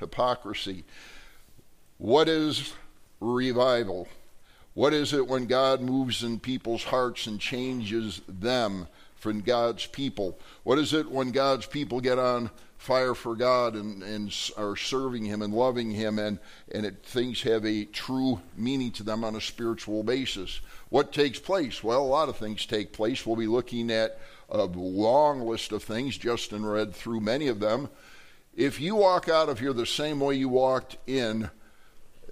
hypocrisy. What is revival? What is it when God moves in people's hearts and changes them from God's people? What is it when God's people get on fire for God and, and are serving Him and loving Him and, and it, things have a true meaning to them on a spiritual basis? What takes place? Well, a lot of things take place. We'll be looking at a long list of things. Justin read through many of them. If you walk out of here the same way you walked in,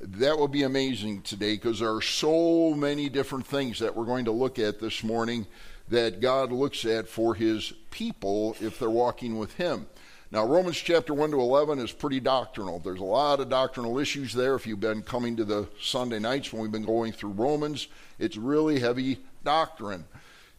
that will be amazing today because there are so many different things that we're going to look at this morning that God looks at for his people if they're walking with him. Now, Romans chapter 1 to 11 is pretty doctrinal. There's a lot of doctrinal issues there. If you've been coming to the Sunday nights when we've been going through Romans, it's really heavy doctrine.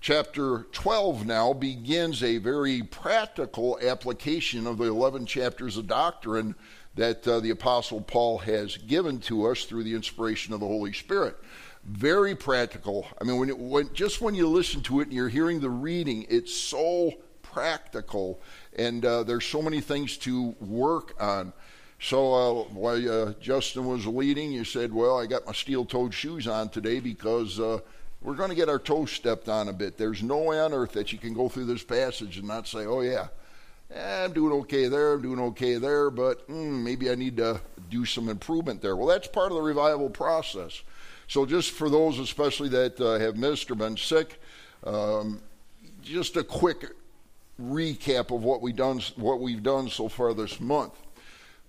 Chapter 12 now begins a very practical application of the 11 chapters of doctrine that uh, the Apostle Paul has given to us through the inspiration of the Holy Spirit. Very practical. I mean, when, it, when just when you listen to it and you're hearing the reading, it's so practical and uh, there's so many things to work on. So uh, while uh, Justin was leading, you said, "Well, I got my steel-toed shoes on today because uh, we're going to get our toes stepped on a bit." There's no way on earth that you can go through this passage and not say, "Oh yeah, eh, I'm doing okay there, I'm doing okay there, but mm, maybe I need to do some improvement there." Well, that's part of the revival process. So just for those, especially that uh, have missed or been sick, um, just a quick recap of what we've done, what we've done so far this month.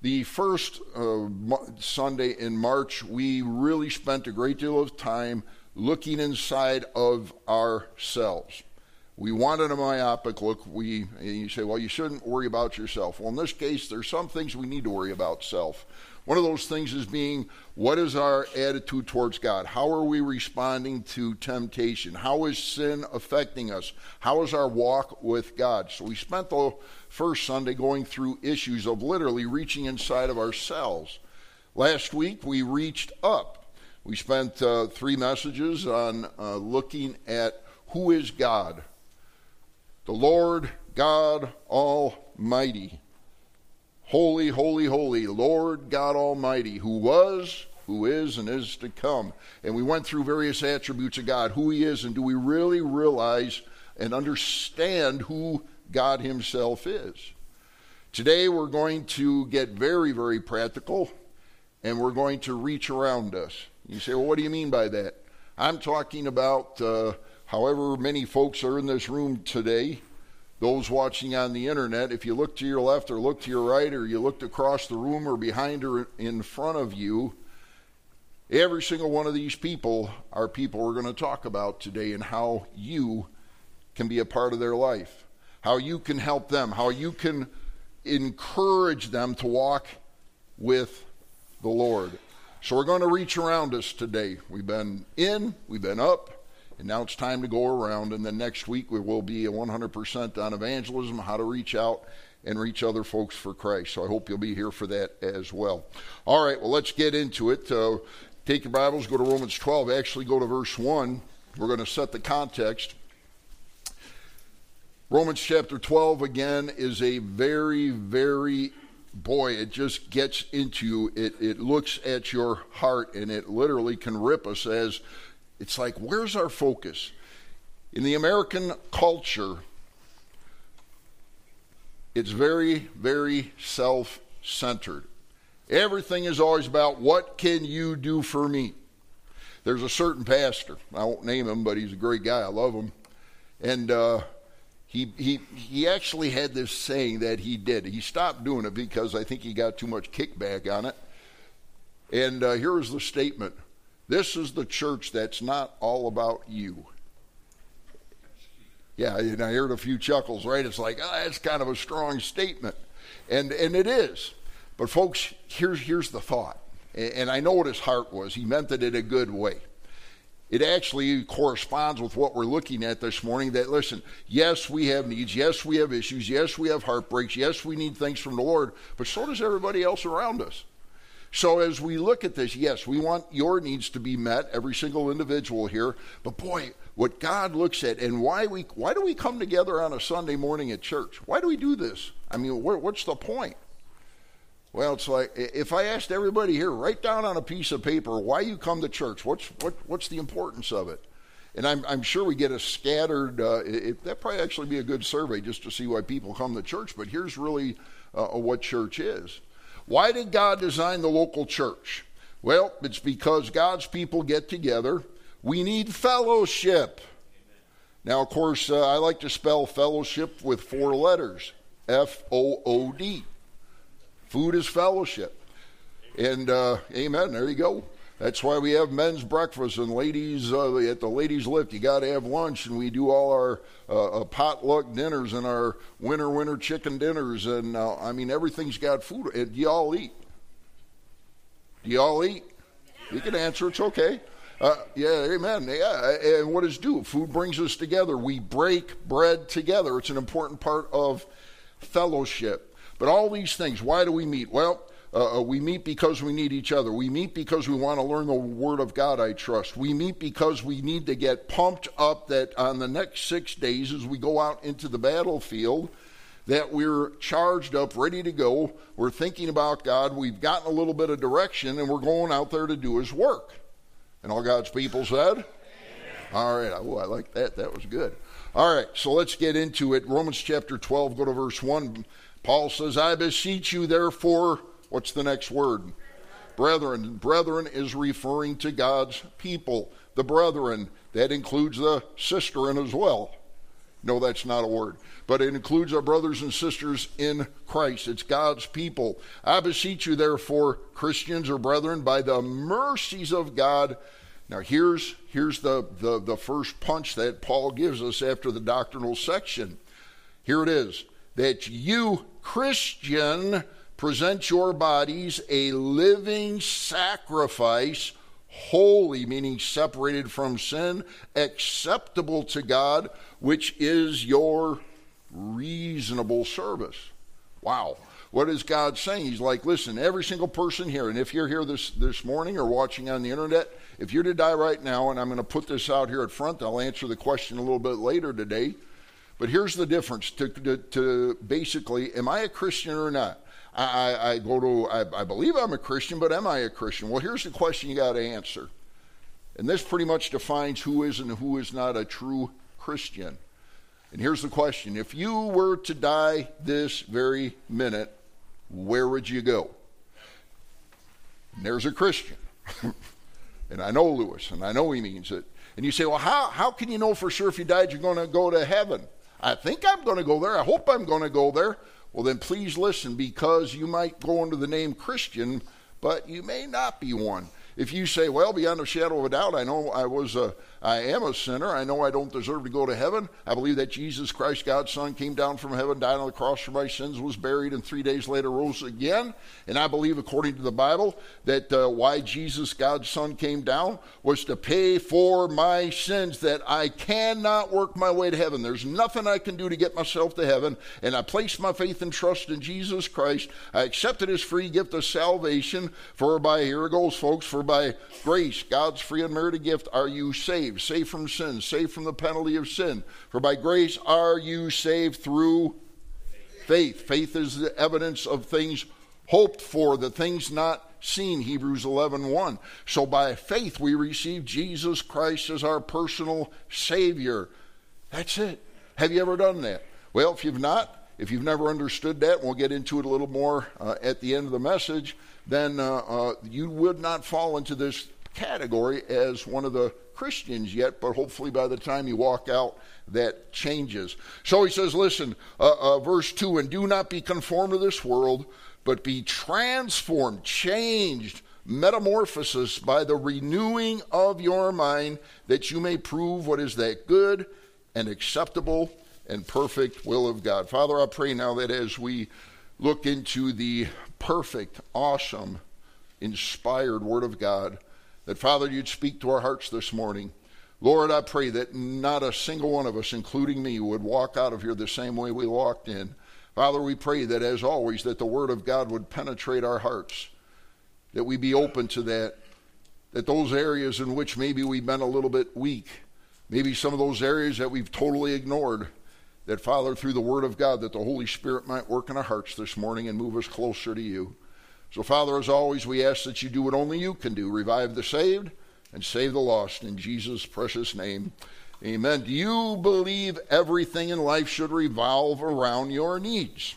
The first uh, Sunday in March, we really spent a great deal of time looking inside of ourselves. We wanted a myopic look. We, you say, well, you shouldn't worry about yourself. Well, in this case, there's some things we need to worry about self. One of those things is being what is our attitude towards God? How are we responding to temptation? How is sin affecting us? How is our walk with God? So we spent the first Sunday going through issues of literally reaching inside of ourselves. Last week we reached up. We spent uh, three messages on uh, looking at who is God. The Lord God Almighty. Holy, holy, holy, Lord God Almighty, who was, who is, and is to come. And we went through various attributes of God, who He is, and do we really realize and understand who God Himself is? Today we're going to get very, very practical, and we're going to reach around us. You say, well, what do you mean by that? I'm talking about uh, however many folks are in this room today those watching on the internet, if you look to your left or look to your right, or you looked across the room or behind or in front of you, every single one of these people are people we're going to talk about today and how you can be a part of their life, how you can help them, how you can encourage them to walk with the Lord. So we're going to reach around us today. We've been in, we've been up, and now it's time to go around. And then next week we will be 100% on evangelism, how to reach out and reach other folks for Christ. So I hope you'll be here for that as well. All right, well, let's get into it. Uh, take your Bibles, go to Romans 12. Actually, go to verse 1. We're going to set the context. Romans chapter 12, again, is a very, very, boy, it just gets into you. It, it looks at your heart and it literally can rip us as it's like, where's our focus? In the American culture, it's very, very self centered. Everything is always about what can you do for me? There's a certain pastor, I won't name him, but he's a great guy. I love him. And uh, he, he, he actually had this saying that he did. He stopped doing it because I think he got too much kickback on it. And uh, here is the statement this is the church that's not all about you. Yeah, and I heard a few chuckles, right? It's like, oh, that's kind of a strong statement. And, and it is. But, folks, here's, here's the thought. And I know what his heart was. He meant it in a good way. It actually corresponds with what we're looking at this morning that, listen, yes, we have needs. Yes, we have issues. Yes, we have heartbreaks. Yes, we need things from the Lord. But so does everybody else around us. So as we look at this, yes, we want your needs to be met, every single individual here. But boy, what God looks at and why we why do we come together on a Sunday morning at church? Why do we do this? I mean, what's the point? Well, it's like if I asked everybody here, write down on a piece of paper why you come to church. What's what, what's the importance of it? And I'm, I'm sure we get a scattered. Uh, it, that probably actually be a good survey just to see why people come to church. But here's really uh, what church is. Why did God design the local church? Well, it's because God's people get together. We need fellowship. Now, of course, uh, I like to spell fellowship with four letters F O O D. Food is fellowship. And uh, amen, there you go. That's why we have men's breakfast and ladies uh, at the ladies' lift. You got to have lunch, and we do all our uh, uh, potluck dinners and our winter winter chicken dinners. And uh, I mean, everything's got food. Do y'all eat? Do y'all eat? You can answer. It's okay. Uh, yeah, amen. Yeah, and what does do? Food brings us together. We break bread together. It's an important part of fellowship. But all these things, why do we meet? Well, uh, uh, we meet because we need each other. We meet because we want to learn the Word of God, I trust. We meet because we need to get pumped up that on the next six days as we go out into the battlefield, that we're charged up, ready to go. We're thinking about God. We've gotten a little bit of direction, and we're going out there to do His work. And all God's people said? Amen. All right. Oh, I like that. That was good. All right. So let's get into it. Romans chapter 12, go to verse 1. Paul says, I beseech you, therefore, what's the next word? Brethren. Brethren is referring to God's people. The brethren, that includes the sister in as well. No, that's not a word. But it includes our brothers and sisters in Christ. It's God's people. I beseech you, therefore, Christians or brethren, by the mercies of God. Now, here's, here's the, the, the first punch that Paul gives us after the doctrinal section. Here it is that you, Christian, present your bodies a living sacrifice, holy, meaning separated from sin, acceptable to God, which is your reasonable service. Wow. What is God saying? He's like, listen, every single person here, and if you're here this, this morning or watching on the internet, if you're to die right now, and I'm going to put this out here at front, I'll answer the question a little bit later today. But here's the difference to, to, to basically, am I a Christian or not? I, I, I go to, I, I believe I'm a Christian, but am I a Christian? Well, here's the question you got to answer. And this pretty much defines who is and who is not a true Christian. And here's the question if you were to die this very minute, where would you go? And there's a Christian. and I know Lewis, and I know he means it. And you say, well, how, how can you know for sure if you died you're going to go to heaven? I think I'm going to go there. I hope I'm going to go there. Well, then please listen because you might go under the name Christian, but you may not be one. If you say, well, beyond a shadow of a doubt, I know I was a, I am a sinner. I know I don't deserve to go to heaven. I believe that Jesus Christ, God's Son, came down from heaven, died on the cross for my sins, was buried, and three days later rose again. And I believe, according to the Bible, that uh, why Jesus, God's Son, came down was to pay for my sins, that I cannot work my way to heaven. There's nothing I can do to get myself to heaven. And I place my faith and trust in Jesus Christ. I accepted his free gift of salvation, for by, here it goes, folks, for by grace, God's free and merited gift, are you saved saved, from sin, saved from the penalty of sin. For by grace are you saved through faith. Faith is the evidence of things hoped for, the things not seen, Hebrews 11 1. So by faith we receive Jesus Christ as our personal Savior. That's it. Have you ever done that? Well, if you've not, if you've never understood that, we'll get into it a little more uh, at the end of the message, then uh, uh, you would not fall into this category as one of the Christians yet, but hopefully by the time you walk out, that changes. So he says, listen, uh, uh, verse 2 and do not be conformed to this world, but be transformed, changed, metamorphosis by the renewing of your mind, that you may prove what is that good and acceptable and perfect will of God. Father, I pray now that as we look into the perfect, awesome, inspired Word of God, that, Father, you'd speak to our hearts this morning. Lord, I pray that not a single one of us, including me, would walk out of here the same way we walked in. Father, we pray that, as always, that the Word of God would penetrate our hearts, that we be open to that, that those areas in which maybe we've been a little bit weak, maybe some of those areas that we've totally ignored, that, Father, through the Word of God, that the Holy Spirit might work in our hearts this morning and move us closer to you. So, Father, as always, we ask that you do what only you can do revive the saved and save the lost. In Jesus' precious name, amen. Do you believe everything in life should revolve around your needs?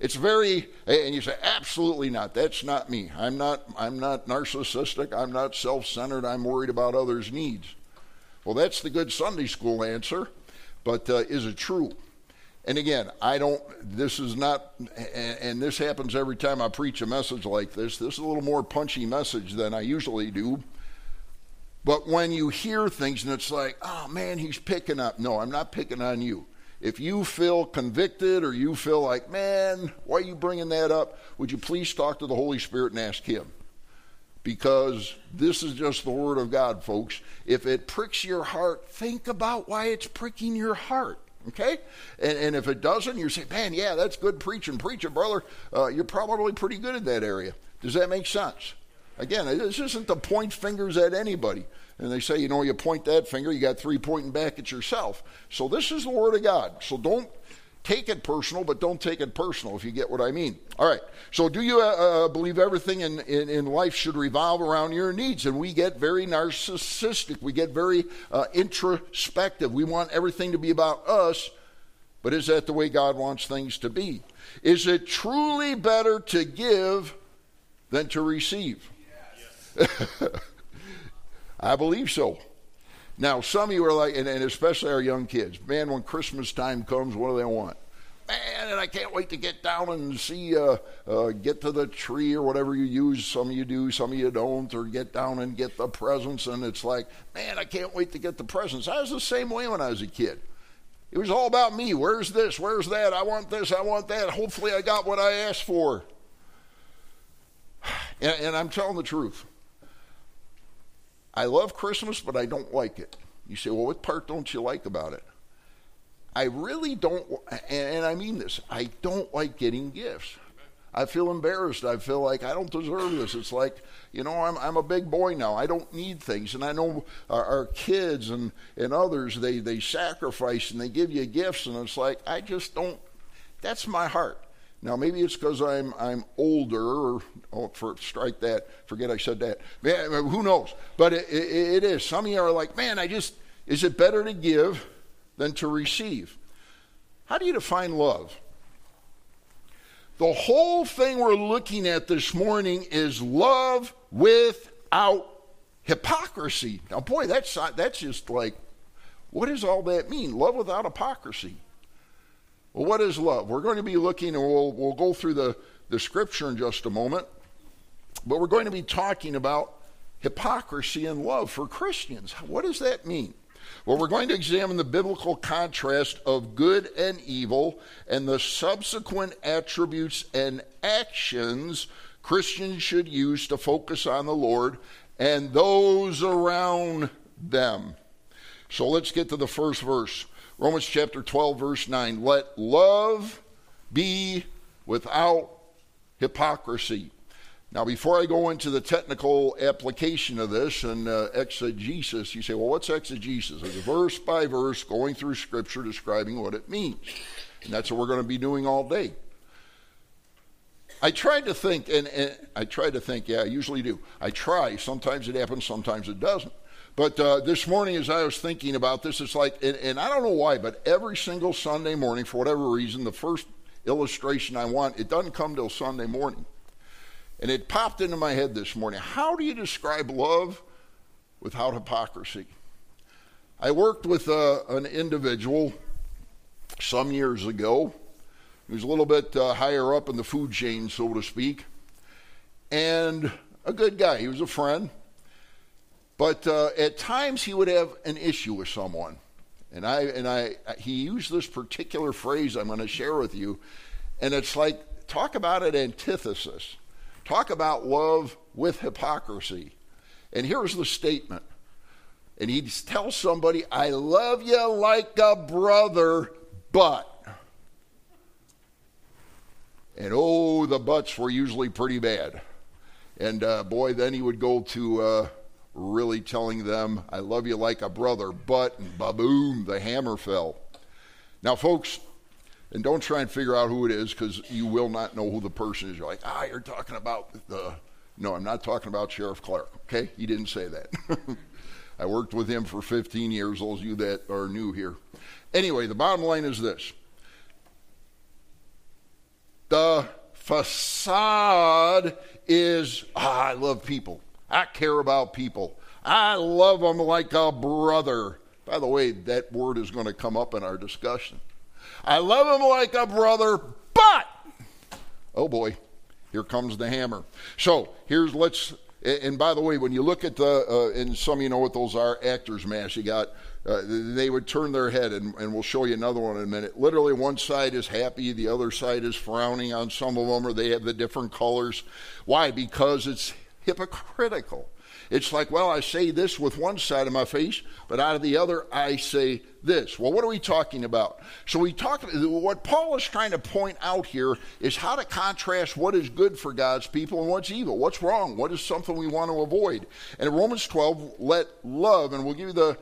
It's very, and you say, absolutely not. That's not me. I'm not, I'm not narcissistic. I'm not self centered. I'm worried about others' needs. Well, that's the good Sunday school answer, but uh, is it true? And again, I don't, this is not, and, and this happens every time I preach a message like this. This is a little more punchy message than I usually do. But when you hear things and it's like, oh man, he's picking up. No, I'm not picking on you. If you feel convicted or you feel like, man, why are you bringing that up? Would you please talk to the Holy Spirit and ask Him? Because this is just the Word of God, folks. If it pricks your heart, think about why it's pricking your heart. Okay? And, and if it doesn't, you say, man, yeah, that's good preaching. Preach it, brother. Uh, you're probably pretty good in that area. Does that make sense? Again, this isn't to point fingers at anybody. And they say, you know, you point that finger, you got three pointing back at yourself. So this is the Word of God. So don't take it personal, but don't take it personal, if you get what I mean. All right. So do you uh, uh, believe everything in, in, in, life should revolve around your needs? And we get very narcissistic. We get very uh, introspective. We want everything to be about us. But is that the way God wants things to be? Is it truly better to give than to receive? Yes. I believe so. Now, some of you are like, and, and, especially our young kids, man, when Christmas time comes, what do they want? Man, and I can't wait to get down and see, uh, uh, get to the tree or whatever you use. Some of you do, some of you don't, or get down and get the presents. And it's like, man, I can't wait to get the presents. I was the same way when I was a kid. It was all about me. Where's this? Where's that? I want this. I want that. Hopefully, I got what I asked for. And, and I'm telling the truth. I love Christmas, but I don't like it. You say, well, what part don't you like about it? I really don't, and I mean this, I don't like getting gifts. I feel embarrassed. I feel like I don't deserve this. It's like, you know, I'm, I'm a big boy now. I don't need things. And I know our, our, kids and, and others, they, they sacrifice and they give you gifts. And it's like, I just don't, that's my heart. Now maybe it's because I'm I'm older, or oh, for strike that, forget I said that. Man, uh, who knows? But it, it, it is. Some of you are like, man, I just is it better to give than to receive? How do you define love? The whole thing we're looking at this morning is love without hypocrisy. Now, boy, that's that's just like, what does all that mean? Love without hypocrisy. Well, what is love? We're going to be looking, and we'll, we'll go through the, the scripture in just a moment, but we're going to be talking about hypocrisy and love for Christians. What does that mean? Well, we're going to examine the biblical contrast of good and evil and the subsequent attributes and actions Christians should use to focus on the Lord and those around them. So let's get to the first verse. Romans chapter 12, verse 9. Let love be without hypocrisy. Now, before I go into the technical application of this and uh, exegesis, you say, well, what's exegesis? It's verse by verse going through Scripture describing what it means. And that's what we're going to be doing all day. I tried to think, and, and I tried to think, yeah, I usually do. I try. Sometimes it happens, sometimes it doesn't. But uh, this morning, as I was thinking about this, it's like, and, and, I don't know why, but every single Sunday morning, for whatever reason, the first illustration I want, it doesn't come till Sunday morning. And it popped into my head this morning. How do you describe love without hypocrisy? I worked with uh, an individual some years ago. He was a little bit uh, higher up in the food chain, so to speak, and a good guy. He was a friend. But uh, at times he would have an issue with someone. And I and I he used this particular phrase I'm going to share with you and it's like talk about an antithesis. Talk about love with hypocrisy. And here's the statement. And he tells somebody, I love you like a brother, but. And oh, the buts were usually pretty bad. And uh, boy, then he would go to uh, really telling them, I love you like a brother, but, and baboom, the hammer fell. Now, folks, And don't try and figure out who it is because you will not know who the person is. You're like, ah, you're talking about the. No, I'm not talking about Sheriff Clark, okay? He didn't say that. I worked with him for 15 years, those of you that are new here. Anyway, the bottom line is this the facade is, ah, I love people. I care about people. I love them like a brother. By the way, that word is going to come up in our discussion. I love them like a brother, but, oh boy, here comes the hammer. So here's, let's, and by the way, when you look at the, uh, and some of you know what those are, actors mask, you got, uh, they would turn their head, and, and we'll show you another one in a minute. Literally, one side is happy, the other side is frowning on some of them, or they have the different colors. Why? Because it's hypocritical. It's like, well, I say this with one side of my face, but out of the other, I say this. Well, what are we talking about? So we talk. What Paul is trying to point out here is how to contrast what is good for God's people and what's evil. What's wrong? What is something we want to avoid? And in Romans 12, let love, and we'll give you the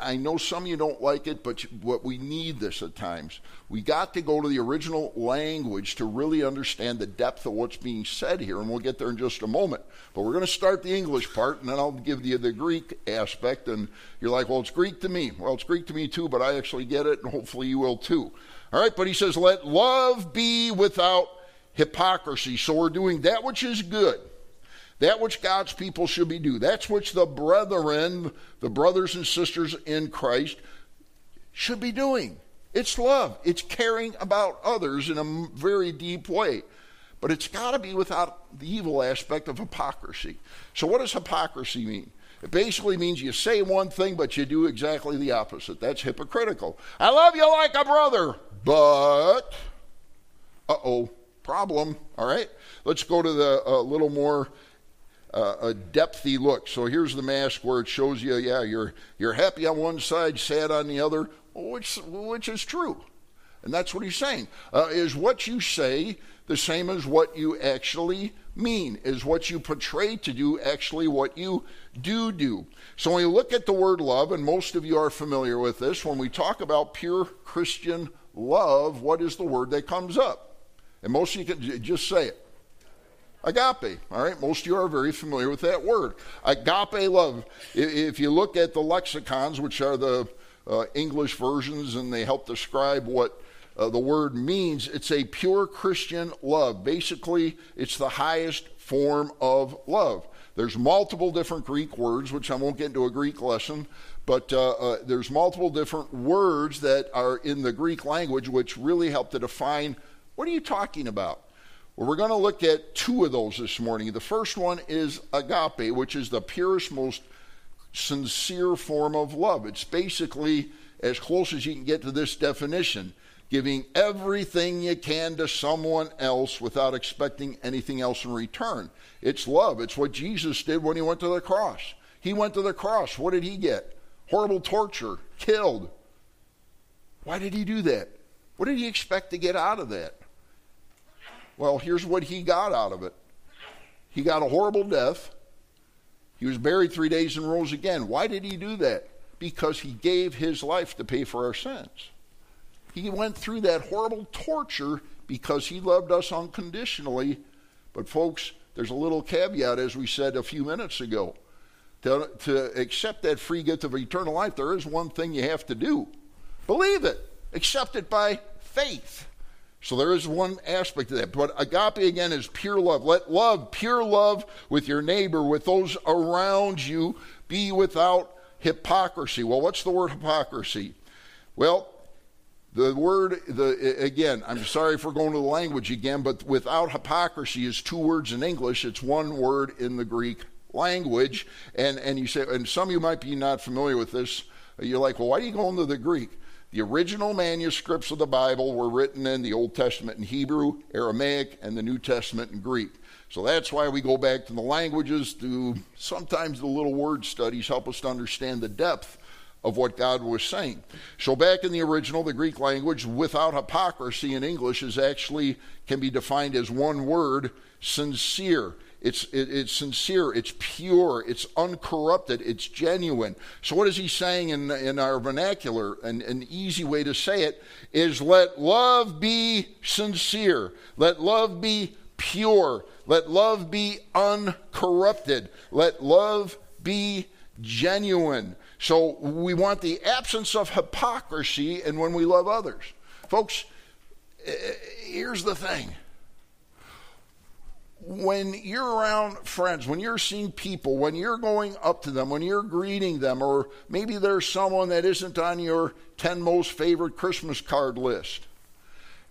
I, know some of you don't like it, but what we need this at times. We got to go to the original language to really understand the depth of what's being said here, and we'll get there in just a moment. But we're going to start the English part, and then I'll give you the Greek aspect. And you're like, well, it's Greek to me. Well, it's Greek to me too, but I actually get it, and hopefully you will too. All right, but he says, let love be without hypocrisy. So we're doing that which is good that which God's people should be do. That's which the brethren, the brothers and sisters in Christ, should be doing. It's love. It's caring about others in a very deep way. But it's got to be without the evil aspect of hypocrisy. So, what does hypocrisy mean? It basically means you say one thing, but you do exactly the opposite. That's hypocritical. I love you like a brother, but, uh oh, problem. All right? Let's go to the uh, little more uh, a depthy look. So here's the mask where it shows you, yeah, you're you're happy on one side, sad on the other, which which is true, and that's what he's saying. Uh, is what you say the same as what you actually mean? Is what you portray to do actually what you do do? So when you look at the word love, and most of you are familiar with this, when we talk about pure Christian love, what is the word that comes up? And most of you can just say it. Agape. All right, most of you are very familiar with that word. Agape love. If you look at the lexicons, which are the uh, English versions, and they help describe what uh, the word means, it's a pure Christian love. Basically, it's the highest form of love. There's multiple different Greek words, which I won't get into a Greek lesson, but uh, uh, there's multiple different words that are in the Greek language which really help to define what are you talking about? Well, we're going to look at two of those this morning. The first one is agape, which is the purest, most sincere form of love. It's basically as close as you can get to this definition giving everything you can to someone else without expecting anything else in return. It's love. It's what Jesus did when he went to the cross. He went to the cross. What did he get? Horrible torture, killed. Why did he do that? What did he expect to get out of that? Well, here's what he got out of it he got a horrible death. He was buried three days and rose again. Why did he do that? Because he gave his life to pay for our sins. He went through that horrible torture because he loved us unconditionally. But, folks, there's a little caveat, as we said a few minutes ago. To, to accept that free gift of eternal life, there is one thing you have to do believe it, accept it by faith. So there is one aspect of that. But agape again is pure love. Let love, pure love with your neighbor, with those around you, be without hypocrisy. Well, what's the word hypocrisy? Well, the word, the, again, I'm sorry for going to the language again, but without hypocrisy is two words in English. It's one word in the Greek language. And, and you say, and some of you might be not familiar with this. You're like, well, why do you go into the Greek? The original manuscripts of the Bible were written in the Old Testament in Hebrew, Aramaic, and the New Testament in Greek. So that's why we go back to the languages to sometimes the little word studies help us to understand the depth of what God was saying. So back in the original, the Greek language, without hypocrisy in English is actually can be defined as one word, sincere. It's, it, it's sincere, it's pure, it's uncorrupted, it's genuine. So, what is he saying in, in our vernacular? And an easy way to say it is let love be sincere, let love be pure, let love be uncorrupted, let love be genuine. So, we want the absence of hypocrisy and when we love others. Folks, eh, eh, here's the thing when you're around friends, when you're seeing people, when you're going up to them, when you're greeting them, or maybe there's someone that isn't on your 10 most favorite Christmas card list,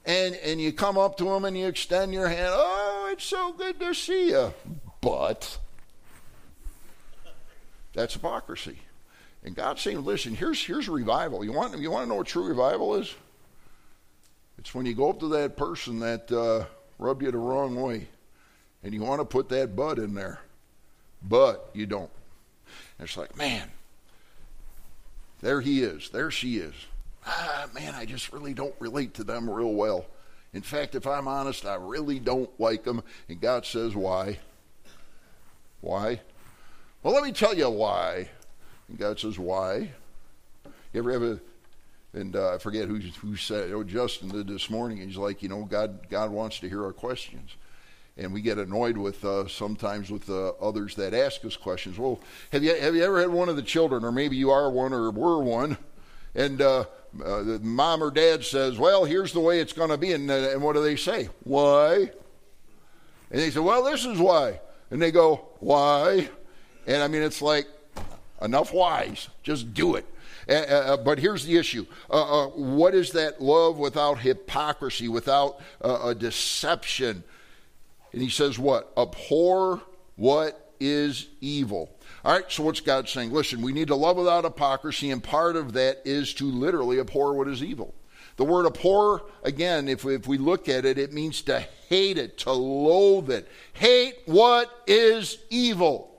and, and you come up to them and you extend your hand, oh, it's so good to see you. But that's hypocrisy. And God's saying, listen, here's, here's revival. You want, you want to know what true revival is? It's when you go up to that person that uh, rubbed you the wrong way and you want to put that but in there, but you don't. And it's like, man, there he is, there she is. Ah, man, I just really don't relate to them real well. In fact, if I'm honest, I really don't like them. And God says, why? Why? Well, let me tell you why. And God says, why? You ever have a, and uh, I forget who, who said, oh, Justin did this morning. He's like, you know, God, God wants to hear our questions and we get annoyed with uh, sometimes with uh, others that ask us questions. Well, have you have you ever had one of the children, or maybe you are one, or were one, and uh, uh mom or dad says, "Well, here's the way it's going to be," and, uh, and what do they say? Why? And they say, "Well, this is why," and they go, "Why?" And I mean, it's like enough whys, just do it. Uh, but here's the issue uh, uh, what is that love without hypocrisy, without a deception? And he says, What? Abhor what is evil. All right, so what's God saying? Listen, we need to love without hypocrisy, and part of that is to literally abhor what is evil. The word abhor, again, if we, if we look at it, it means to hate it, to loathe it. Hate what is evil.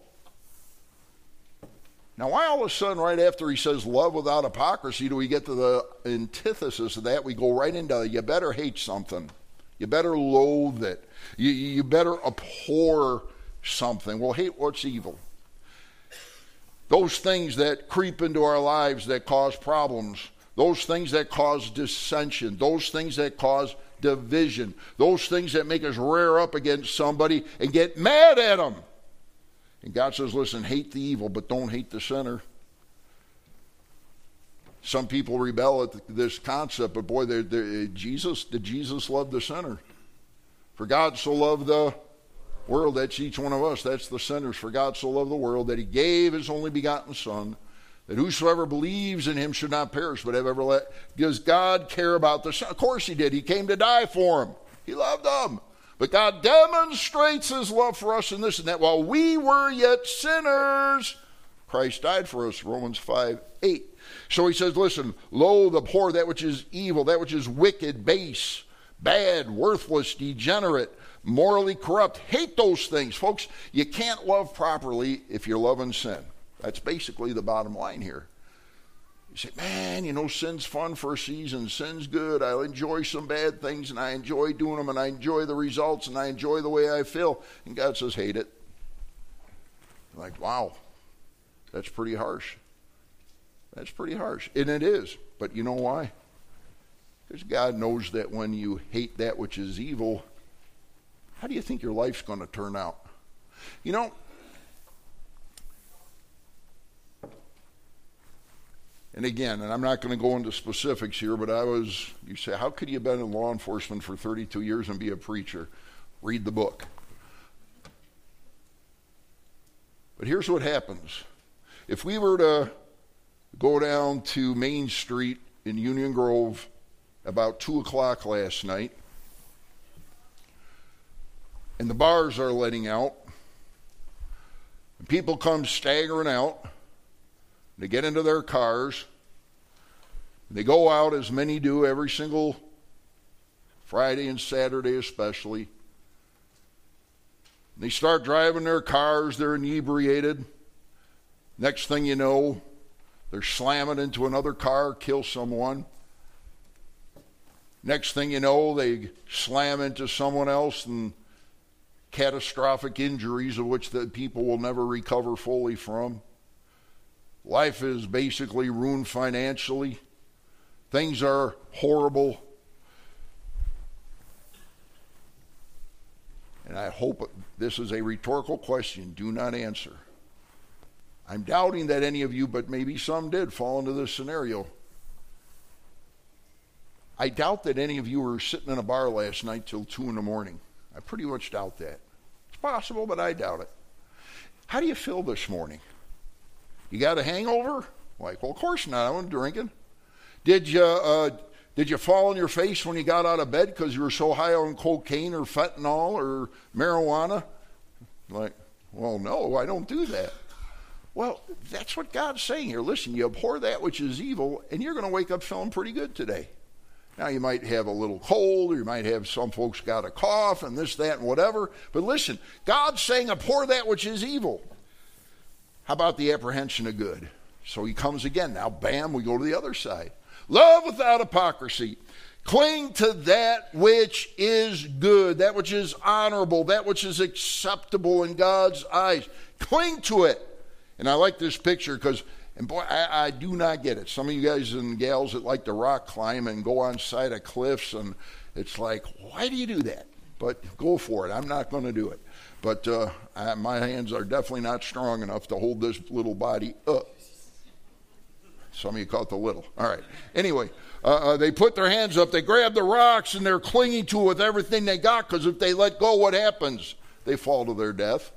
Now, why all of a sudden, right after he says love without hypocrisy, do we get to the antithesis of that? We go right into you better hate something, you better loathe it. You, you better abhor something. Well, hate what's evil. Those things that creep into our lives that cause problems, those things that cause dissension, those things that cause division, those things that make us rear up against somebody and get mad at them. And God says, listen, hate the evil, but don't hate the sinner. Some people rebel at this concept, but boy, they're, they're, Jesus, did Jesus love the sinner? For God so loved the world, that's each one of us, that's the sinners. For God so loved the world that he gave his only begotten Son, that whosoever believes in him should not perish, but have everlasting. Does God care about the Son? Of course he did. He came to die for him. He loved them. But God demonstrates his love for us in this and that. While we were yet sinners, Christ died for us, Romans 5 8. So he says, listen, loathe, abhor that which is evil, that which is wicked, base bad, worthless, degenerate, morally corrupt. Hate those things, folks. You can't love properly if you're loving sin. That's basically the bottom line here. You say, man, you know, sin's fun for a season. Sin's good. I enjoy some bad things and I enjoy doing them and I enjoy the results and I enjoy the way I feel. And God says, hate it. like, wow, that's pretty harsh. That's pretty harsh. And it is. But you know why? Because God knows that when you hate that which is evil, how do you think your life's going to turn out? You know, and again, and I'm not going to go into specifics here, but I was, you say, how could you have been in law enforcement for 32 years and be a preacher? Read the book. But here's what happens if we were to go down to Main Street in Union Grove about 2 o'clock last night. And the bars are letting out. And people come staggering out. They get into their cars. They go out, as many do every single Friday and Saturday, especially. They start driving their cars, they're inebriated. Next thing you know, they're slamming into another car, kill someone. Next thing you know, they slam into someone else and catastrophic injuries of which the people will never recover fully from. Life is basically ruined financially. Things are horrible. And I hope this is a rhetorical question. Do not answer. I'm doubting that any of you, but maybe some did, fall into this scenario. I doubt that any of you were sitting in a bar last night till 2 in the morning. I pretty much doubt that. It's possible, but I doubt it. How do you feel this morning? You got a hangover? Like, well, of course not. I wasn't drinking. Did you, uh, did you fall on your face when you got out of bed because you were so high on cocaine or fentanyl or marijuana? Like, well, no, I don't do that. Well, that's what God's saying here. Listen, you abhor that which is evil, and you're going to wake up feeling pretty good today. Now, you might have a little cold, or you might have some folks got a cough, and this, that, and whatever. But listen, God's saying, abhor that which is evil. How about the apprehension of good? So he comes again. Now, bam, we go to the other side. Love without hypocrisy. Cling to that which is good, that which is honorable, that which is acceptable in God's eyes. Cling to it. And I like this picture because, and boy, I, I, do not get it. Some of you guys and gals that like to rock climb and go on side of cliffs, and it's like, why do you do that? But go for it. I'm not going to do it. But uh, I, my hands are definitely not strong enough to hold this little body up. Some of you caught the little. All right. Anyway, uh, uh, they put their hands up, they grab the rocks, and they're clinging to it with everything they got because if they let go, what happens? They fall to their death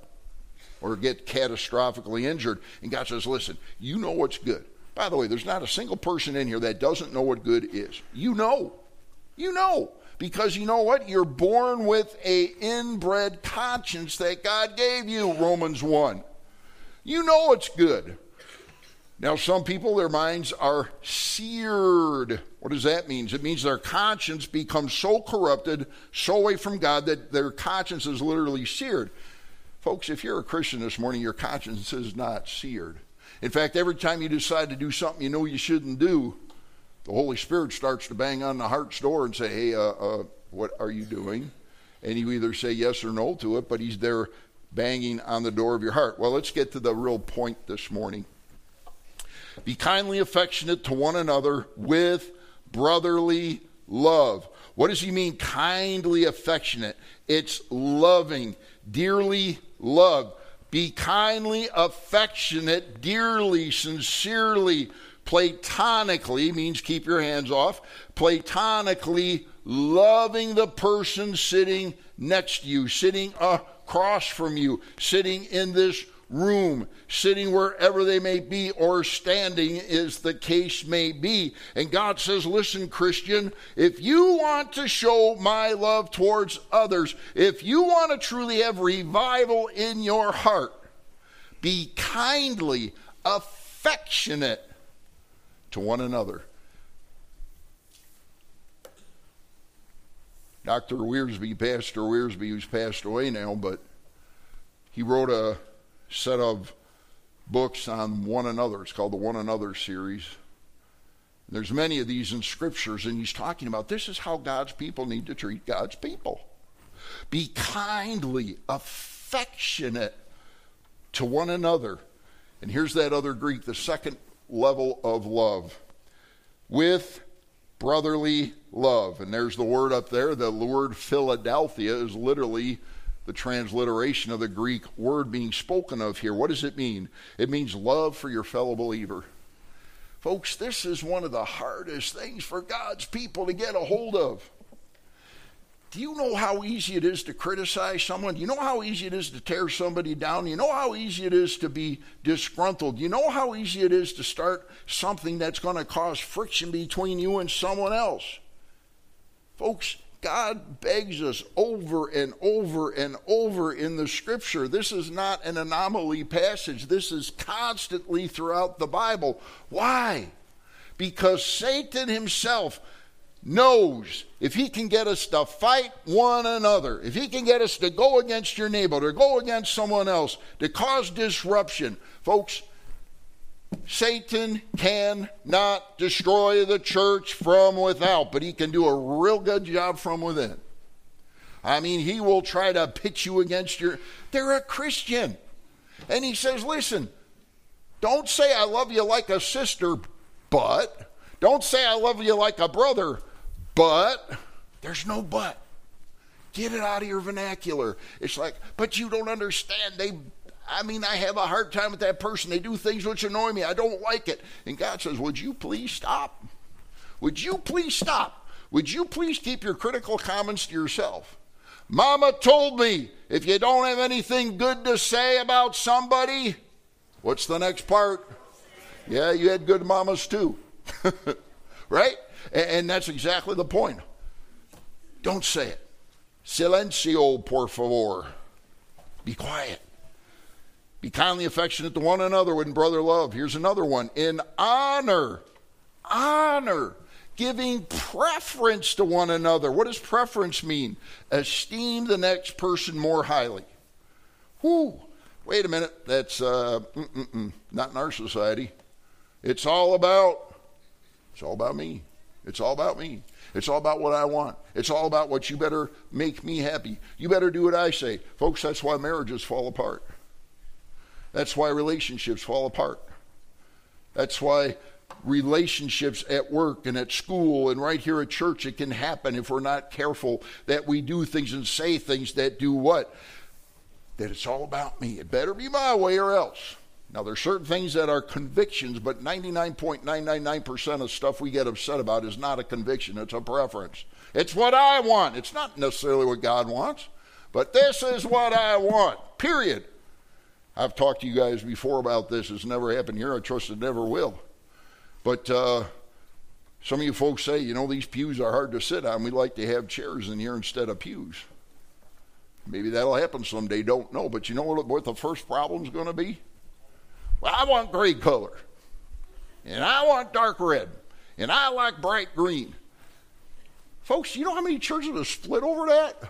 or get catastrophically injured. And God says, listen, you know what's good. By the way, there's not a single person in here that doesn't know what good is. You know. You know. Because you know what? You're born with a inbred conscience that God gave you, Romans 1. You know it's good. Now, some people, their minds are seared. What does that mean? It means their conscience becomes so corrupted, so away from God, that their conscience is literally seared. Folks, if you're a Christian this morning, your conscience is not seared. In fact, every time you decide to do something you know you shouldn't do, the Holy Spirit starts to bang on the heart's door and say, Hey, uh, uh, what are you doing? And you either say yes or no to it, but He's there banging on the door of your heart. Well, let's get to the real point this morning. Be kindly affectionate to one another with brotherly love. What does he mean, kindly affectionate? It's loving, dearly loved. Be kindly affectionate, dearly, sincerely, platonically, means keep your hands off, platonically loving the person sitting next to you, sitting across from you, sitting in this room, sitting wherever they may be, or standing, as the case may be. And God says, Listen, Christian, if you want to show my love towards others, if you want to truly have revival in your heart, be kindly affectionate to one another. Dr. Wiersbe, Pastor Wiersbe, who's passed away now, but he wrote a set of books on one another. It's called the One Another series. There's many of these in scriptures, and he's talking about this is how God's people need to treat God's people. Be kindly, affectionate to one another. And here's that other Greek, the second level of love. With brotherly love. And there's the word up there. The word Philadelphia is literally the transliteration of the Greek word being spoken of here. What does it mean? It means love for your fellow believer. Folks, this is one of the hardest things for God's people to get a hold of. Do you know how easy it is to criticize someone? You know how easy it is to tear somebody down? You know how easy it is to be disgruntled? You know how easy it is to start something that's going to cause friction between you and someone else? Folks, God begs us over and over and over in the scripture. This is not an anomaly passage, this is constantly throughout the Bible. Why? Because Satan himself knows if he can get us to fight one another, if he can get us to go against your neighbor, to go against someone else, to cause disruption, folks, Satan cannot destroy the church from without, but he can do a real good job from within. I mean, he will try to pit you against your. They're a Christian. And he says, listen, don't say I love you like a sister, but. Don't say I love you like a brother, but. There's no but. Get it out of your vernacular. It's like, but you don't understand. They I mean, I have a hard time with that person. They do things which annoy me. I don't like it. And God says, Would you please stop? Would you please stop? Would you please keep your critical comments to yourself? Mama told me if you don't have anything good to say about somebody, what's the next part? Yeah, you had good mamas too. right? And, that's exactly the point. Don't say it. Silencio, por favor. Be quiet. Be kindly affectionate to one another in brother love. Here's another one. In honor. Honor. Giving preference to one another. What does preference mean? Esteem the next person more highly. Whoo. Wait a minute. That's uh, not in our society. It's all about. It's all about me. It's all about me. It's all about what I want. It's all about what you better make me happy. You better do what I say. Folks, that's why marriages fall apart. That's why relationships fall apart. That's why relationships at work and at school and right here at church, it can happen if we're not careful that we do things and say things that do what? That it's all about me. It better be my way or else. Now, there's certain things that are convictions, but 99.999% of stuff we get upset about is not a conviction, it's a preference. It's what I want. It's not necessarily what God wants, but this is what I want, period. I've talked to you guys before about this. It's never happened here. I trust it never will. But uh, some of you folks say, you know, these pews are hard to sit on. We like to have chairs in here instead of pews. Maybe that'll happen someday. Don't know. But you know what, what the first problem's going to be? Well, I want gray color. And I want dark red. And I like bright green. Folks, you know how many churches have split over that?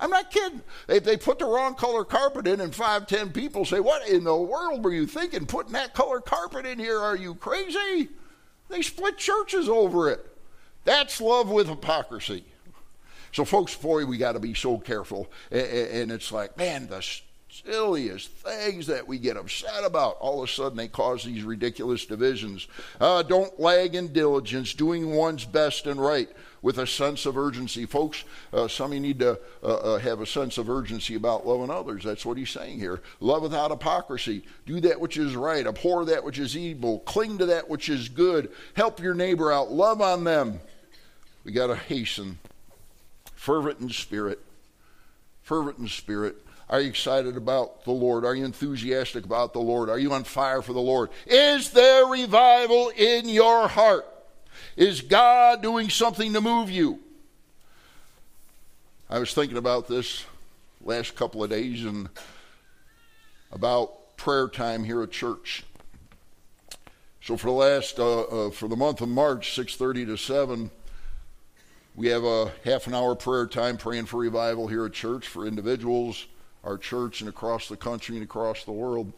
I'm not kidding. If they put the wrong color carpet in and five, ten people say, What in the world were you thinking putting that color carpet in here? Are you crazy? They split churches over it. That's love with hypocrisy. So, folks, boy, we got to be so careful. And it's like, man, the silliest things that we get upset about, all of a sudden they cause these ridiculous divisions. Uh, don't lag in diligence, doing one's best and right with a sense of urgency. Folks, uh, some of you need to uh, uh, have a sense of urgency about loving others. That's what he's saying here. Love without hypocrisy. Do that which is right. Abhor that which is evil. Cling to that which is good. Help your neighbor out. Love on them. We got to hasten. Fervent in spirit. Fervent in spirit. Are you excited about the Lord? Are you enthusiastic about the Lord? Are you on fire for the Lord? Is there revival in your heart? Is God doing something to move you? I was thinking about this last couple of days and about prayer time here at church. So for the last uh, uh, for the month of March, 6:30 to 7, we have a half an hour prayer time praying for revival here at church for individuals, our church, and across the country and across the world.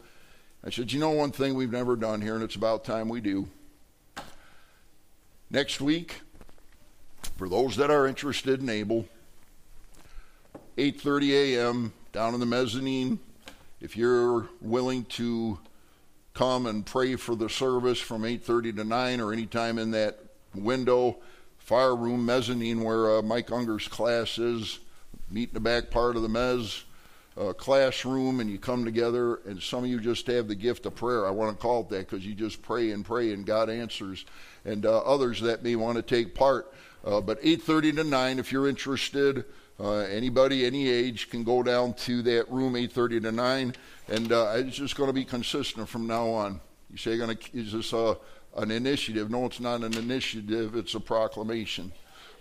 I said, you know one thing we've never done here, and it's about time we do. Next week, for those that are interested and able, 8:30 a.m. down in the mezzanine. If you're willing to come and pray for the service from 8:30 to 9 or any time in that window, fire room mezzanine where uh, Mike Unger's class is, meet in the back part of the mezz uh, classroom and you come together and some of you just have the gift of prayer. I want to call it that because you just pray and pray and God answers. And uh, others that may want to take part. Uh, but 8.30 to 9, if you're interested, uh, anybody, any age, can go down to that room 8.30 to 9. And uh, it's just going to be consistent from now on. You say, gonna, is this a, an initiative? No, it's not an initiative. It's a proclamation.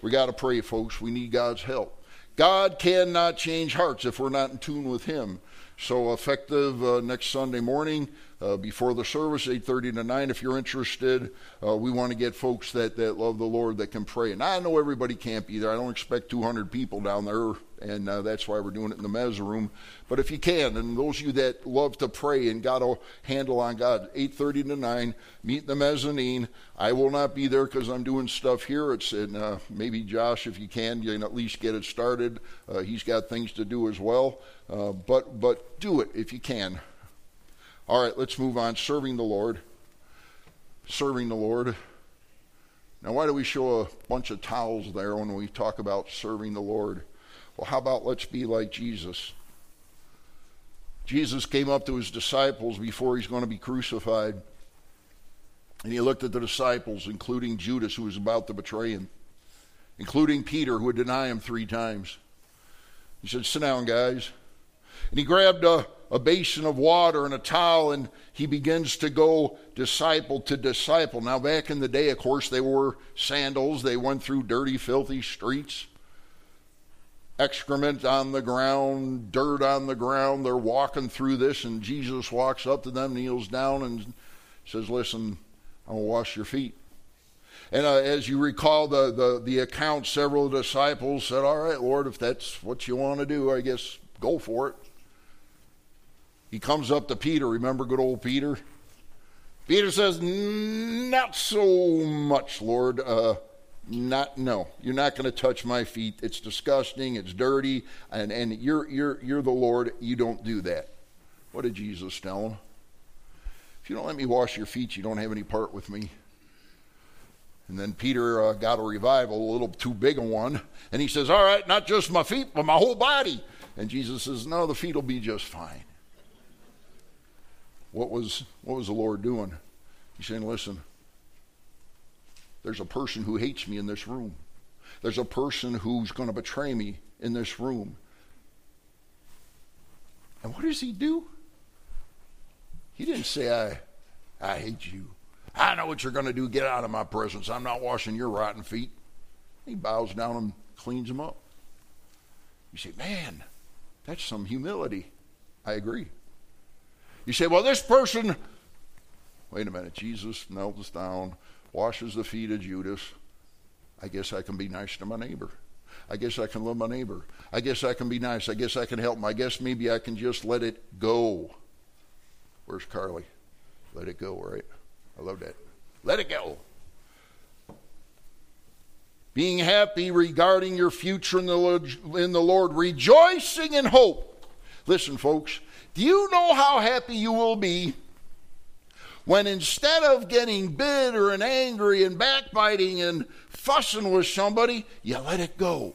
We got to pray, folks. We need God's help. God cannot change hearts if we're not in tune with Him. So effective uh, next Sunday morning uh, before the service, 8:30 to 9. If you're interested, uh, we want to get folks that, that love the Lord that can pray. And I know everybody can't be there. I don't expect 200 people down there. and uh, that's why we're doing it in the mezz room. But if you can, and those of you that love to pray and got a handle on God, 8:30 to 9, meet the mezzanine. I will not be there because I'm doing stuff here. It's in uh, maybe Josh, if you can, you can at least get it started. Uh, he's got things to do as well. Uh, but but do it if you can. All right, let's move on. Serving the Lord. Serving the Lord. Now, why do we show a bunch of towels there when we talk about serving the Lord? Well, how about let's be like Jesus? Jesus came up to his disciples before he's going to be crucified. And he looked at the disciples, including Judas, who was about to betray him, including Peter, who would deny him three times. He said, Sit down, guys. And he grabbed a, a basin of water and a towel and he begins to go disciple to disciple. Now, back in the day, of course, they wore sandals, they went through dirty, filthy streets. Excrement on the ground, dirt on the ground. They're walking through this, and Jesus walks up to them, kneels down, and says, Listen, I'm going to wash your feet. And uh, as you recall the, the, the account, several disciples said, All right, Lord, if that's what you want to do, I guess go for it. He comes up to Peter. Remember good old Peter? Peter says, Not so much, Lord. Uh, not no. You're not going to touch my feet. It's disgusting. It's dirty. And, and you're, you're, you're the Lord. You don't do that. What did Jesus tell him? If you don't let me wash your feet, you don't have any part with me. And then Peter uh, got a revival, a little too big a one. And he says, All right, not just my feet, but my whole body. And Jesus says, No, the feet will be just fine what was what was the Lord doing? He's saying, listen, there's a person who hates me in this room. There's a person who's going to betray me in this room. And what does he do? He didn't say, I, I hate you. I know what you're going to do. Get out of my presence. I'm not washing your rotten feet. He bows down and cleans them up. You say, man, that's some humility. I agree. You say, well, this person, wait a minute, Jesus kneels down, washes the feet of Judas. I guess I can be nice to my neighbor. I guess I can love my neighbor. I guess I can be nice. I guess I can help him. I guess maybe I can just let it go. Where's Carly? Let it go, right? I love that. Let it go. Being happy regarding your future in the in the Lord rejoicing in hope. Listen, folks, do you know how happy you will be when instead of getting bitter and angry and backbiting and fussing with somebody, you let it go?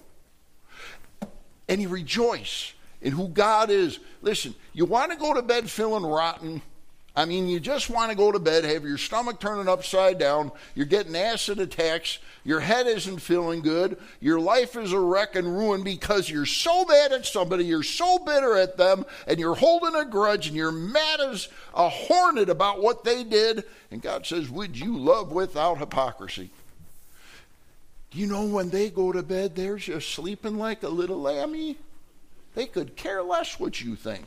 And you rejoice in who God is. Listen, you want to go to bed feeling rotten? I mean, you just want to go to bed, have your stomach turning upside down, you're getting acid attacks, your head isn't feeling good, your life is a wreck and ruin because you're so mad at somebody, you're so bitter at them, and you're holding a grudge, and you're mad as a hornet about what they did. And God says, Would you love without hypocrisy? You know when they go to bed, they're just sleeping like a little lammy? They could care less what you think.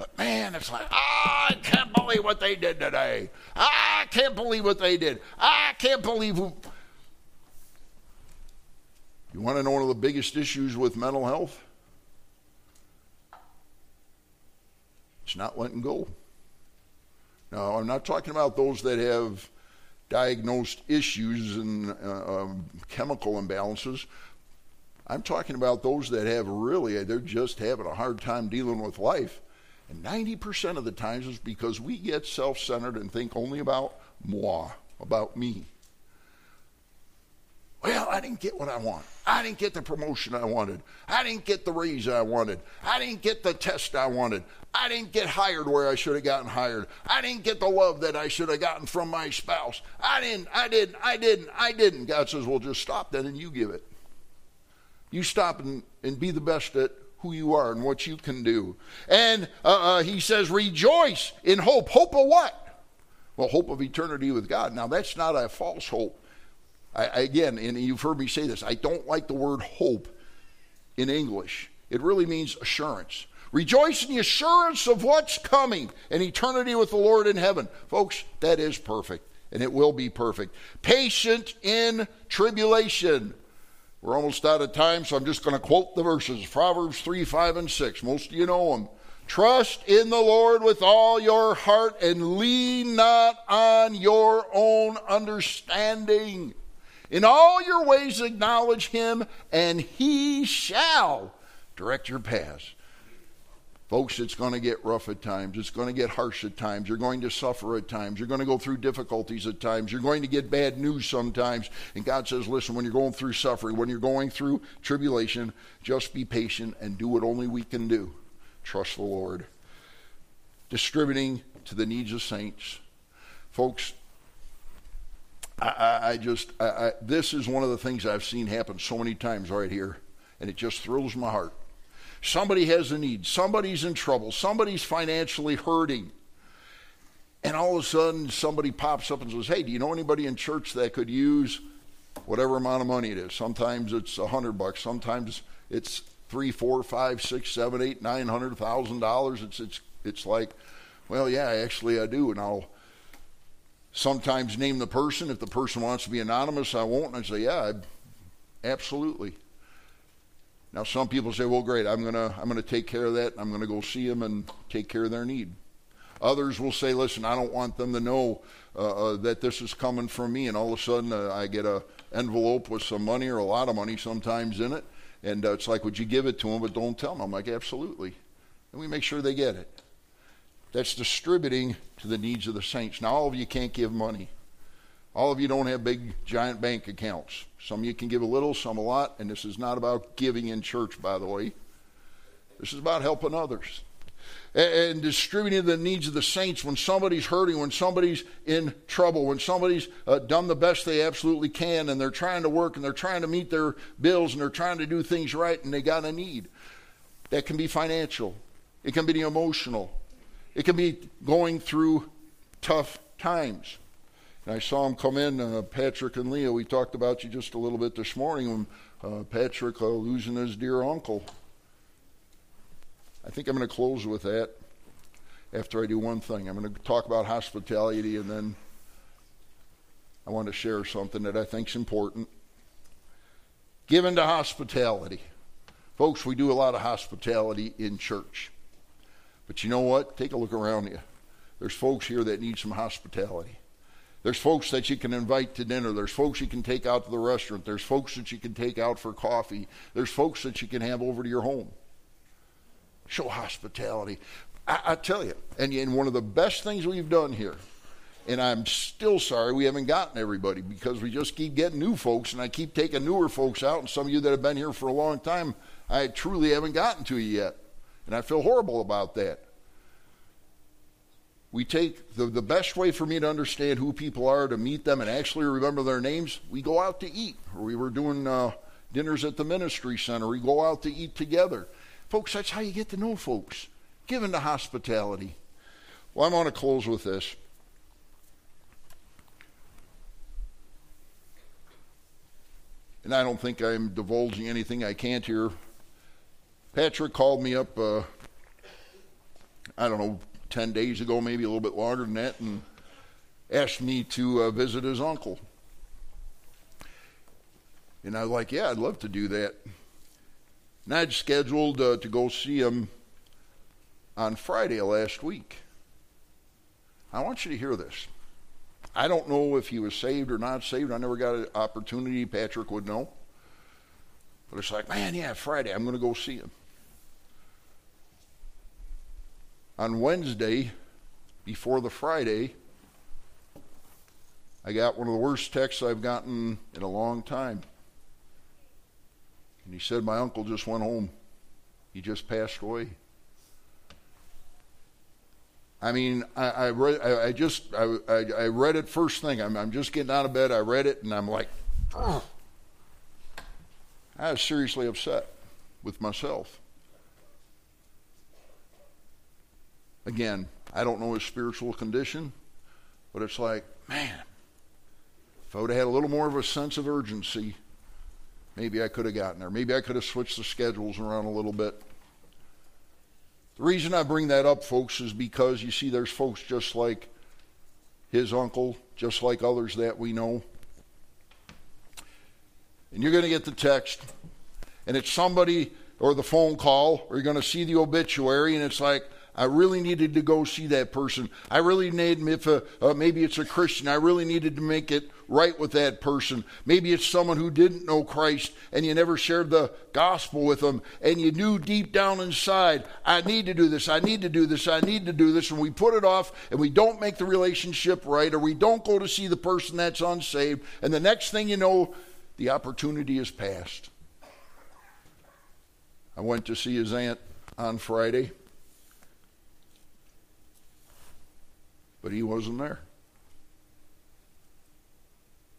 But man, it's like, oh, I can't believe what they did today. I can't believe what they did. I can't believe who. You want to know one of the biggest issues with mental health? It's not letting go. Now, I'm not talking about those that have diagnosed issues and uh, um, chemical imbalances. I'm talking about those that have really, they're just having a hard time dealing with life. And 90% of the times is because we get self centered and think only about moi, about me. Well, I didn't get what I want. I didn't get the promotion I wanted. I didn't get the raise I wanted. I didn't get the test I wanted. I didn't get hired where I should have gotten hired. I didn't get the love that I should have gotten from my spouse. I didn't, I didn't, I didn't, I didn't. God says, well, just stop then and you give it. You stop and, and be the best at who you are and what you can do. And uh, uh, he says, rejoice in hope. Hope of what? Well, hope of eternity with God. Now, that's not a false hope. I, again, and you've heard me say this, I don't like the word hope in English. It really means assurance. Rejoice in the assurance of what's coming and eternity with the Lord in heaven. Folks, that is perfect, and it will be perfect. Patient in tribulation. We're almost out of time, so I'm just going to quote the verses Proverbs 3, 5, and 6. Most of you know them. Trust in the Lord with all your heart and lean not on your own understanding. In all your ways acknowledge him, and he shall direct your paths. Folks, it's going to get rough at times. It's going to get harsh at times. You're going to suffer at times. You're going to go through difficulties at times. You're going to get bad news sometimes. And God says, listen, when you're going through suffering, when you're going through tribulation, just be patient and do what only we can do. Trust the Lord. Distributing to the needs of saints. Folks, I, I, I just, I, this is one of the things I've seen happen so many times right here. And it just thrills my heart. Somebody has a need, somebody's in trouble, somebody's financially hurting. And all of a sudden, somebody pops up and says, Hey, do you know anybody in church that could use whatever amount of money it is? Sometimes it's a hundred bucks, sometimes it's three, four, five, six, seven, eight, nine hundred thousand dollars. It's it's it's like, well, yeah, actually I do, and I'll sometimes name the person. If the person wants to be anonymous, I won't. And I say, yeah, I, absolutely. Now, some people say, well, great, I'm going to I'm gonna take care of that. I'm going to go see them and take care of their need. Others will say, listen, I don't want them to know uh, uh, that this is coming from me. And all of a sudden, uh, I get a envelope with some money or a lot of money sometimes in it. And uh, it's like, would you give it to them, but don't tell them? I'm like, absolutely. And we make sure they get it. That's distributing to the needs of the saints. Now, all of you can't give money. All of you don't have big, giant bank accounts. Some of you can give a little, some a lot, and this is not about giving in church, by the way. This is about helping others and distributing the needs of the saints when somebody's hurting, when somebody's in trouble, when somebody's uh, done the best they absolutely can, and they're trying to work and they're trying to meet their bills and they're trying to do things right and they got a need. That can be financial, it can be emotional, it can be going through tough times. And I saw him come in, uh, Patrick and Leah. We talked about you just a little bit this morning when uh, Patrick uh, losing his dear uncle. I think I'm going to close with that after I do one thing. I'm going to talk about hospitality and then I want to share something that I think is important. Given to hospitality. Folks, we do a lot of hospitality in church. But you know what? Take a look around you. There's folks here that need some hospitality. There's folks that you can invite to dinner. There's folks you can take out to the restaurant. There's folks that you can take out for coffee. There's folks that you can have over to your home. Show hospitality. I, I tell you, and, and one of the best things we've done here, and I'm still sorry we haven't gotten everybody because we just keep getting new folks, and I keep taking newer folks out, and some of you that have been here for a long time, I truly haven't gotten to you yet. And I feel horrible about that we take the, the best way for me to understand who people are, to meet them and actually remember their names, we go out to eat. Or we were doing uh, dinners at the ministry center. We go out to eat together. Folks, that's how you get to know folks. Given to hospitality. Well, I want to close with this. And I don't think I'm divulging anything I can't here. Patrick called me up, uh, I don't know, 10 days ago, maybe a little bit longer than that, and asked me to uh, visit his uncle. And I was like, yeah, I'd love to do that. And I'd scheduled uh, to go see him on Friday last week. I want you to hear this. I don't know if he was saved or not saved. I never got an opportunity. Patrick would know. But it's like, man, yeah, Friday, I'm going to go see him. On Wednesday, before the Friday, I got one of the worst texts I've gotten in a long time. And he said, My uncle just went home. He just passed away. I mean, I, I read, I, I just, I, I, read it first thing. I'm, I'm just getting out of bed. I read it, and I'm like, I was seriously upset with myself. Again, I don't know his spiritual condition, but it's like, man, if I would have had a little more of a sense of urgency, maybe I could have gotten there. Maybe I could have switched the schedules around a little bit. The reason I bring that up, folks, is because you see, there's folks just like his uncle, just like others that we know. and you're going to get the text, and it's somebody or the phone call, or you're going to see the obituary, and it's like, I really needed to go see that person. I really needed, if a, uh, maybe it's a Christian, I really needed to make it right with that person. Maybe it's someone who didn't know Christ and you never shared the gospel with them and you knew deep down inside, I need to do this, I need to do this, I need to do this. And we put it off and we don't make the relationship right or we don't go to see the person that's unsaved. And the next thing you know, the opportunity is passed. I went to see his aunt on Friday. But he wasn't there.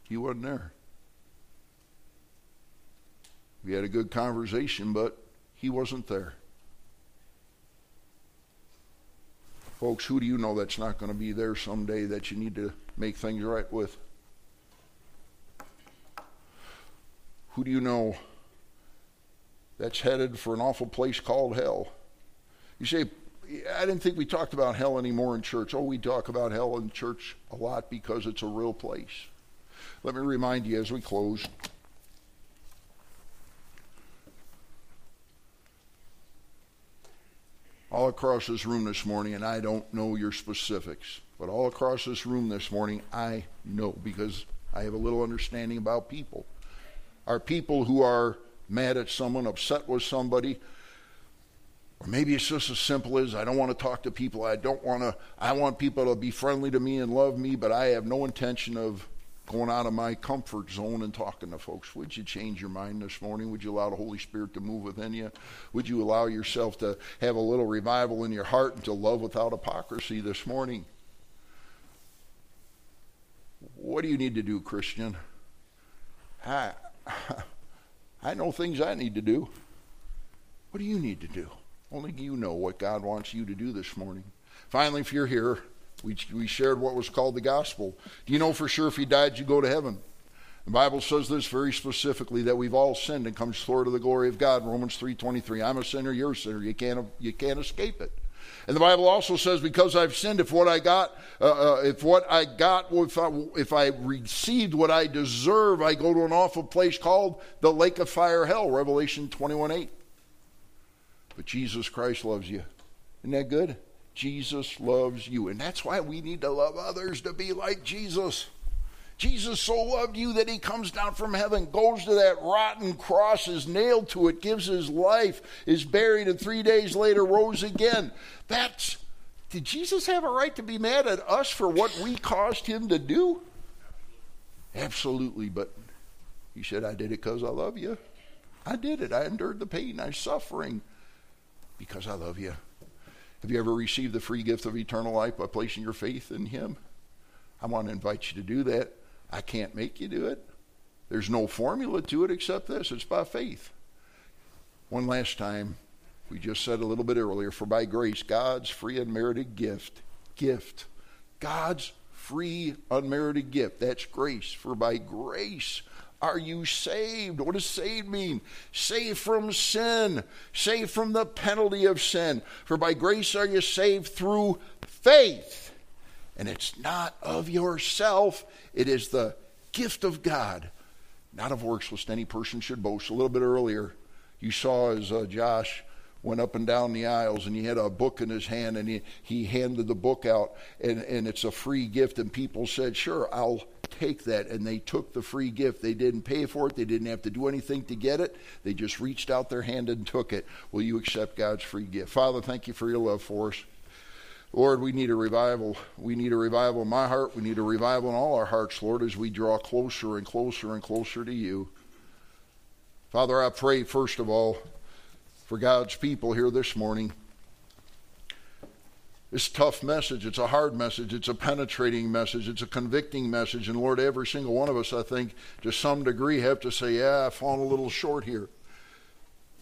He wasn't there. We had a good conversation, but he wasn't there. Folks, who do you know that's not going to be there someday that you need to make things right with? Who do you know that's headed for an awful place called hell? You say, I didn't think we talked about hell anymore in church. Oh, we talk about hell in church a lot because it's a real place. Let me remind you as we close. All across this room this morning, and I don't know your specifics, but all across this room this morning, I know because I have a little understanding about people. Are people who are mad at someone, upset with somebody, or maybe it's just as simple as I don't want to talk to people. I don't want to, I want people to be friendly to me and love me, but I have no intention of going out of my comfort zone and talking to folks. Would you change your mind this morning? Would you allow the Holy Spirit to move within you? Would you allow yourself to have a little revival in your heart and to love without hypocrisy this morning? What do you need to do, Christian? I, I know things I need to do. What do you need to do? Only you know what God wants you to do this morning. Finally, if you're here, we, we shared what was called the gospel. Do you know for sure if you died, you go to heaven? The Bible says this very specifically that we've all sinned and come short of the glory of God. Romans 3:23. I'm a sinner, you're a sinner. You can't you can't escape it. And the Bible also says, because I've sinned, if what I got, uh, uh, if what I got, if I, if I received what I deserve, I go to an awful place called the lake of fire, hell. Revelation 21 8. But Jesus Christ loves you. Isn't that good? Jesus loves you. And that's why we need to love others to be like Jesus. Jesus so loved you that he comes down from heaven, goes to that rotten cross, is nailed to it, gives his life, is buried, and three days later rose again. That's did Jesus have a right to be mad at us for what we caused him to do? Absolutely, but he said, I did it because I love you. I did it. I endured the pain, I suffering because I love you. Have you ever received the free gift of eternal life by placing your faith in Him? I want to invite you to do that. I can't make you do it. There's no formula to it except this it's by faith. One last time, we just said a little bit earlier for by grace, God's free unmerited gift, gift, God's free unmerited gift. That's grace. For by grace, are you saved? What does saved mean? Saved from sin, saved from the penalty of sin. For by grace are you saved through faith. And it's not of yourself, it is the gift of God, not of works, lest any person should boast. A little bit earlier, you saw as uh, Josh went up and down the aisles and he had a book in his hand and he, he handed the book out and, and it's a free gift and people said sure i'll take that and they took the free gift. They didn't pay for it. They didn't have to do anything to get it. They just reached out their hand and took it. Will you accept god's free gift? Father thank you for your love for us. Lord we need a revival. We need a revival in my heart. We need a revival in all our hearts lord as we draw closer and closer and closer to you. Father i pray first of all for God's people here this morning. It's a tough message. It's a hard message. It's a penetrating message. It's a convicting message. And Lord, every single one of us, I think, to some degree, have to say, yeah, I've fallen a little short here.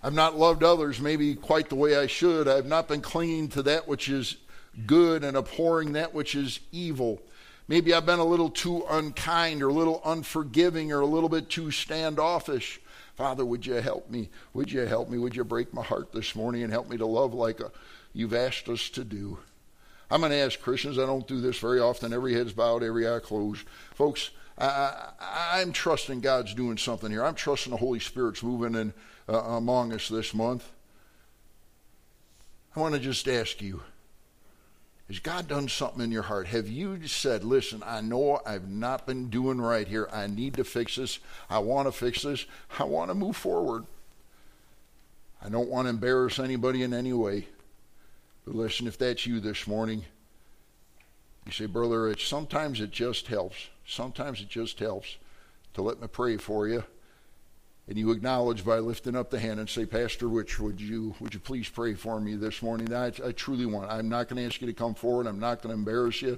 I've not loved others maybe quite the way I should. I've not been clinging to that which is good and abhorring that which is evil. Maybe I've been a little too unkind or a little unforgiving or a little bit too standoffish. Father, would you help me? Would you help me? Would you break my heart this morning and help me to love like a, you've asked us to do? I'm going to ask Christians, I don't do this very often, every head's bowed, every eye closed. Folks, I, am trusting God's doing something here. I'm trusting the Holy Spirit's moving in, uh, among us this month. I want to just ask you has God done something in your heart? Have you said, listen, I know I've not been doing right here. I need to fix this. I want to fix this. I want to move forward. I don't want to embarrass anybody in any way. But listen, if that's you this morning, you say, Brother Rich, sometimes it just helps. Sometimes it just helps to let me pray for you. And you acknowledge by lifting up the hand and say, Pastor Rich, would you would you please pray for me this morning? I, I truly want. I'm not going to ask you to come forward. I'm not going to embarrass you.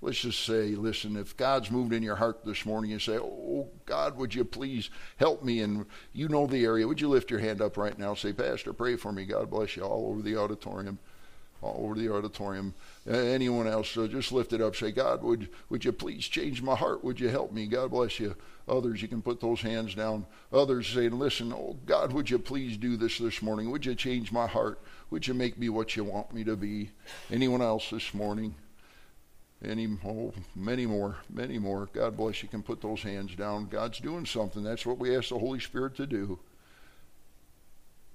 Let's just say, listen, if God's moved in your heart this morning, you say, Oh, God, would you please help me? And you know the area. Would you lift your hand up right now? Say, Pastor, pray for me. God bless you all over the auditorium all over the auditorium. Uh, anyone else, uh, just lift it up. Say, God, would, would you please change my heart? Would you help me? God bless you. Others, you can put those hands down. Others saying, listen, oh, God, would you please do this this morning? Would you change my heart? Would you make me what you want me to be? Anyone else this morning? Any, oh, many more, many more. God bless you. Can put those hands down. God's doing something. That's what we ask the Holy Spirit to do.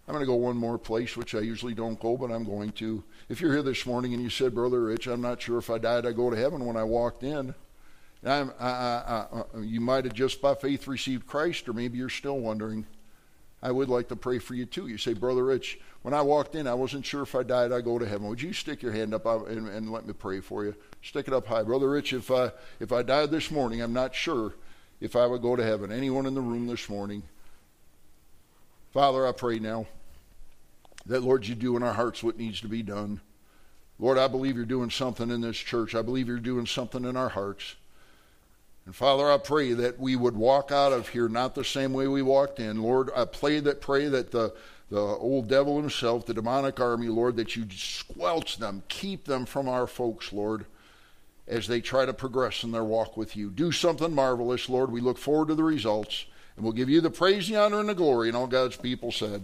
I'm going to go one more place, which I usually don't go, but I'm going to. If you're here this morning and you said, Brother Rich, I'm not sure if I died, I go to heaven when I walked in. I, I, I, uh, uh, you might have just by faith received Christ, or maybe you're still wondering. I would like to pray for you too. You say, Brother Rich, when I walked in, I wasn't sure if I died, I go to heaven. Would you stick your hand up uh, and, and let me pray for you? Stick it up high, Brother Rich. If I if I died this morning, I'm not sure if I would go to heaven. Anyone in the room this morning? Father, I pray now that, Lord, you do in our hearts what needs to be done. Lord, I believe you're doing something in this church. I believe you're doing something in our hearts. And Father, I pray that we would walk out of here not the same way we walked in. Lord, I pray that pray that the the old devil himself, the demonic army, Lord, that you squelch them, keep them from our folks, Lord, as they try to progress in their walk with you. Do something marvelous, Lord. We look forward to the results. And we'll give you the praise, the honor, and the glory. And all God's people said,